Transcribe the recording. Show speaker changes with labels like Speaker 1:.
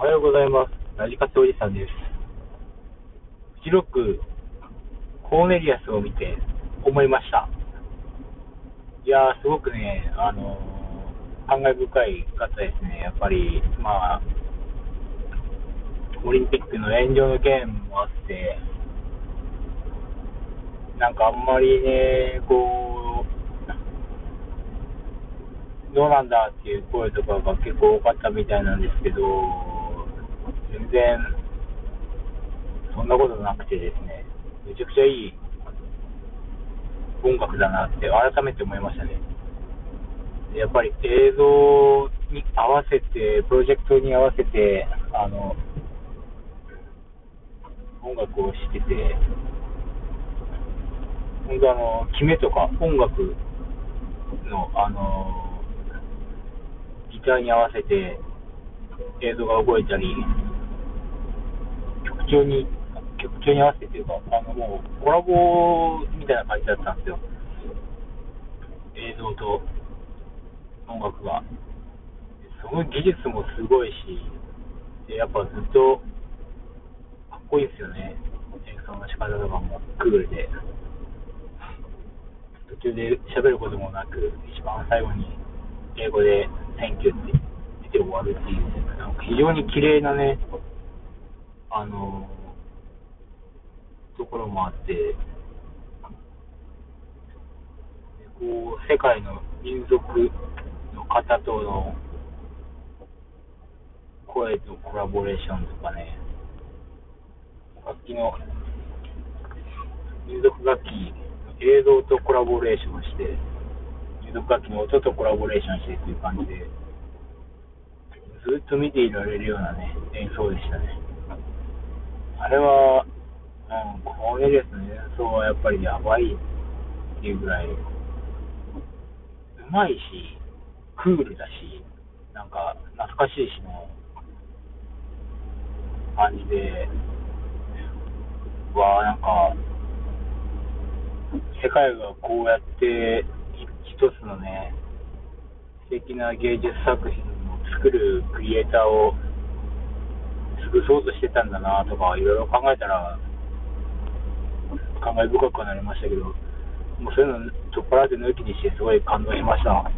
Speaker 1: おはようございます。ラジカツおじさんです。フジロック、コーネリアスを見て思いました。いやー、すごくね、あのー、感慨深い方ですね。やっぱり、まあ、オリンピックの炎上の件もあって、なんかあんまりね、こう、どうなんだっていう声とかが結構多かったみたいなんですけど、全然、そんなことなくてですね、めちゃくちゃいい音楽だなって改めて思いましたね。やっぱり映像に合わせて、プロジェクトに合わせて、あの、音楽をしてて、本当あの、決めとか音楽の、あの、ギターに合わせて映像が動いたり、曲調に、曲調に合わせてというか、あのもうコラボみたいな感じだったんですよ。映像と音楽が。その技術もすごいし、でやっぱずっとかっこいいですよね。演奏の仕方とかもクールで。途中で喋ることもなく、一番最後に英語で Thank you って言って終わるっていう、なんか非常に綺麗なね、あのところもあって、こう、世界の民族の方との声とコラボレーションとかね、楽器の、民族楽器の、映像とコラボレーションして、民族楽器の音とコラボレーションしてっていう感じで、ずっと見ていられるようなね、演奏でしたね。あれは、うん、これですね、演奏はやっぱりやばいっていうぐらい、うまいし、クールだし、なんか懐かしいしの感じで、わあなんか、世界がこうやって一つのね、素敵な芸術作品作るクリエイターを潰そうとしてたんだなとか、いろいろ考えたら、感慨深くなりましたけど、もうそういうの取っ払って抜きにして、すごい感動しました。